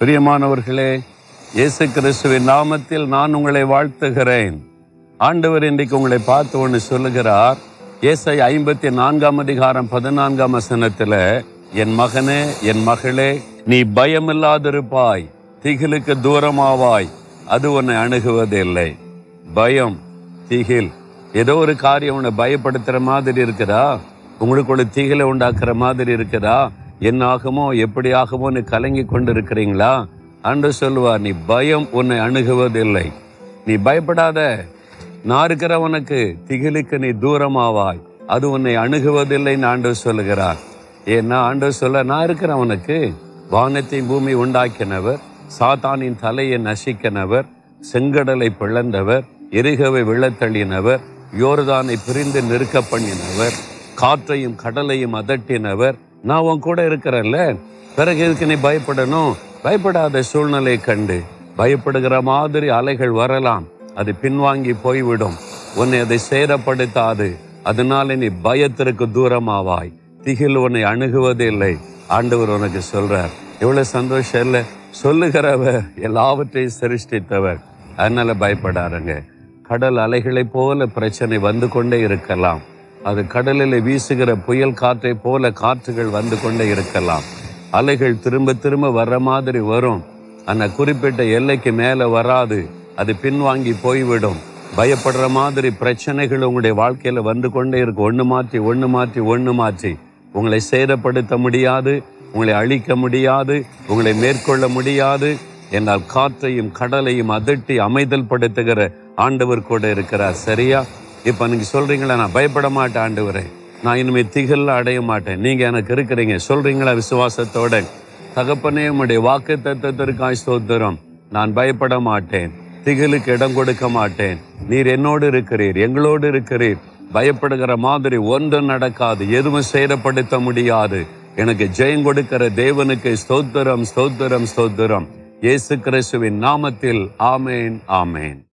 பிரியமானவர்களே இயேசு கிறிஸ்துவின் நாமத்தில் நான் உங்களை வாழ்த்துகிறேன். ஆண்டவர் இன்றைக்கு உங்களை பார்த்து ஒன்று சொல்லுகிறார் ஏசை ஐம்பத்தி நான்காம் அதிகாரம் பதினான்காம் வசனத்தில் என் மகனே என் மகளே நீ பயமில்லாதிருப்பாய் திகிலுக்கு தூரமாவாய் அது உன்னை அணுகுவதில்லை. பயம் திகில் ஏதோ ஒரு காரியம் உன்னை பயப்படுத்துகிற மாதிரி இருக்குதா? உங்களுக்கு ஒரு திகிலை உண்டாக்குற மாதிரி இருக்குதா? என்ன ஆகுமோ எப்படி ஆகுமோன்னு கலங்கி கொண்டு இருக்கிறீங்களா அன்று சொல்லுவார் நீ பயம் உன்னை அணுகுவதில்லை. நீ பயப்படாத. நான் இருக்கிறவனுக்கு திகிலுக்கு நீ தூரமாவாய். அது உன்னை அணுகுவதில்லைன்னு ஆண்டு சொல்லுகிறார். ஏன்னா ஆண்டு சொல்ல நான் இருக்கிறவனுக்கு வானத்தையும் பூமி உண்டாக்கினவர் சாத்தானின் தலையை நசிக்கினவர் செங்கடலை பிளந்தவர் எரிகவை விழத்தள்ளினவர் யோர்தானை பிரிந்து நெருக்க பண்ணினவர் காற்றையும் கடலையும் அதட்டினவர் நான் உன் கூட இருக்கிறேன்ல. பிறகு எதுக்கு நீ பயப்படணும்? பயப்படாத சூழ்நிலை கண்டு. பயப்படுகிற மாதிரி அலைகள் வரலாம். அது பின்வாங்கி போய்விடும். உன்னை அதை சேதப்படுத்தாது. அதனால நீ பயத்திற்கு தூரமாவாய். திகில் உன்னை அணுகுவதில்லை. ஆண்டவர் உனக்கு சொல்றார். எவ்வளவு சந்தோஷம் இல்லை? சொல்லுகிறவர் எல்லாவற்றையும் சிருஷ்டித்தவர். அதனால பயப்படாருங்க கடல் அலைகளைப் போல பிரச்சனை வந்து கொண்டே இருக்கலாம். அது கடலில் வீசுகிற புயல் காற்றை போல காற்றுகள் வந்து கொண்டே இருக்கலாம். அலைகள் திரும்ப திரும்ப வர்ற மாதிரி வரும். ஆனால் குறிப்பிட்ட எல்லைக்கு மேலே வராது. அது பின்வாங்கி போய்விடும். பயப்படுற மாதிரி பிரச்சனைகள் உங்களுடைய வாழ்க்கையில் வந்து கொண்டே இருக்கும். ஒன்று மாற்றி ஒன்று மாற்றி ஒன்று மாற்றி. உங்களை சேதப்படுத்த முடியாது. உங்களை அழிக்க முடியாது. உங்களை மேற்கொள்ள முடியாது. என்னால் காற்றையும் கடலையும் அதட்டி அமைதல் படுத்துகிற ஆண்டவர் கூட இருக்கிறார். சரியா? இப்போ நீங்க சொல்றீங்களா நான் பயப்பட மாட்டேன் ஆண்டவரே. நான் இனிமே திகழ் அடைய மாட்டேன். நீங்க எனக்கு இருக்கிறீங்க. சொல்றீங்களா விசுவாசத்தோட? தகப்பனே உடைய வாக்கு தத்துவத்திற்காய் ஸ்தோத்திரம். நான் பயப்பட மாட்டேன். திகிலுக்கு இடம் கொடுக்க மாட்டேன். நீர் என்னோடு இருக்கிறீர் எங்களோடு இருக்கிறீர். பயப்படுகிற மாதிரி ஒன்றும் நடக்காது. எதுவும் சேதப்படுத்த முடியாது. எனக்கு ஜெயம் கொடுக்கிற தேவனுக்கு ஸ்தோத்திரம் ஸ்தோத்திரம் ஸ்தோத்திரம். இயேசு கிறிஸ்துவின் நாமத்தில் ஆமேன் ஆமேன்.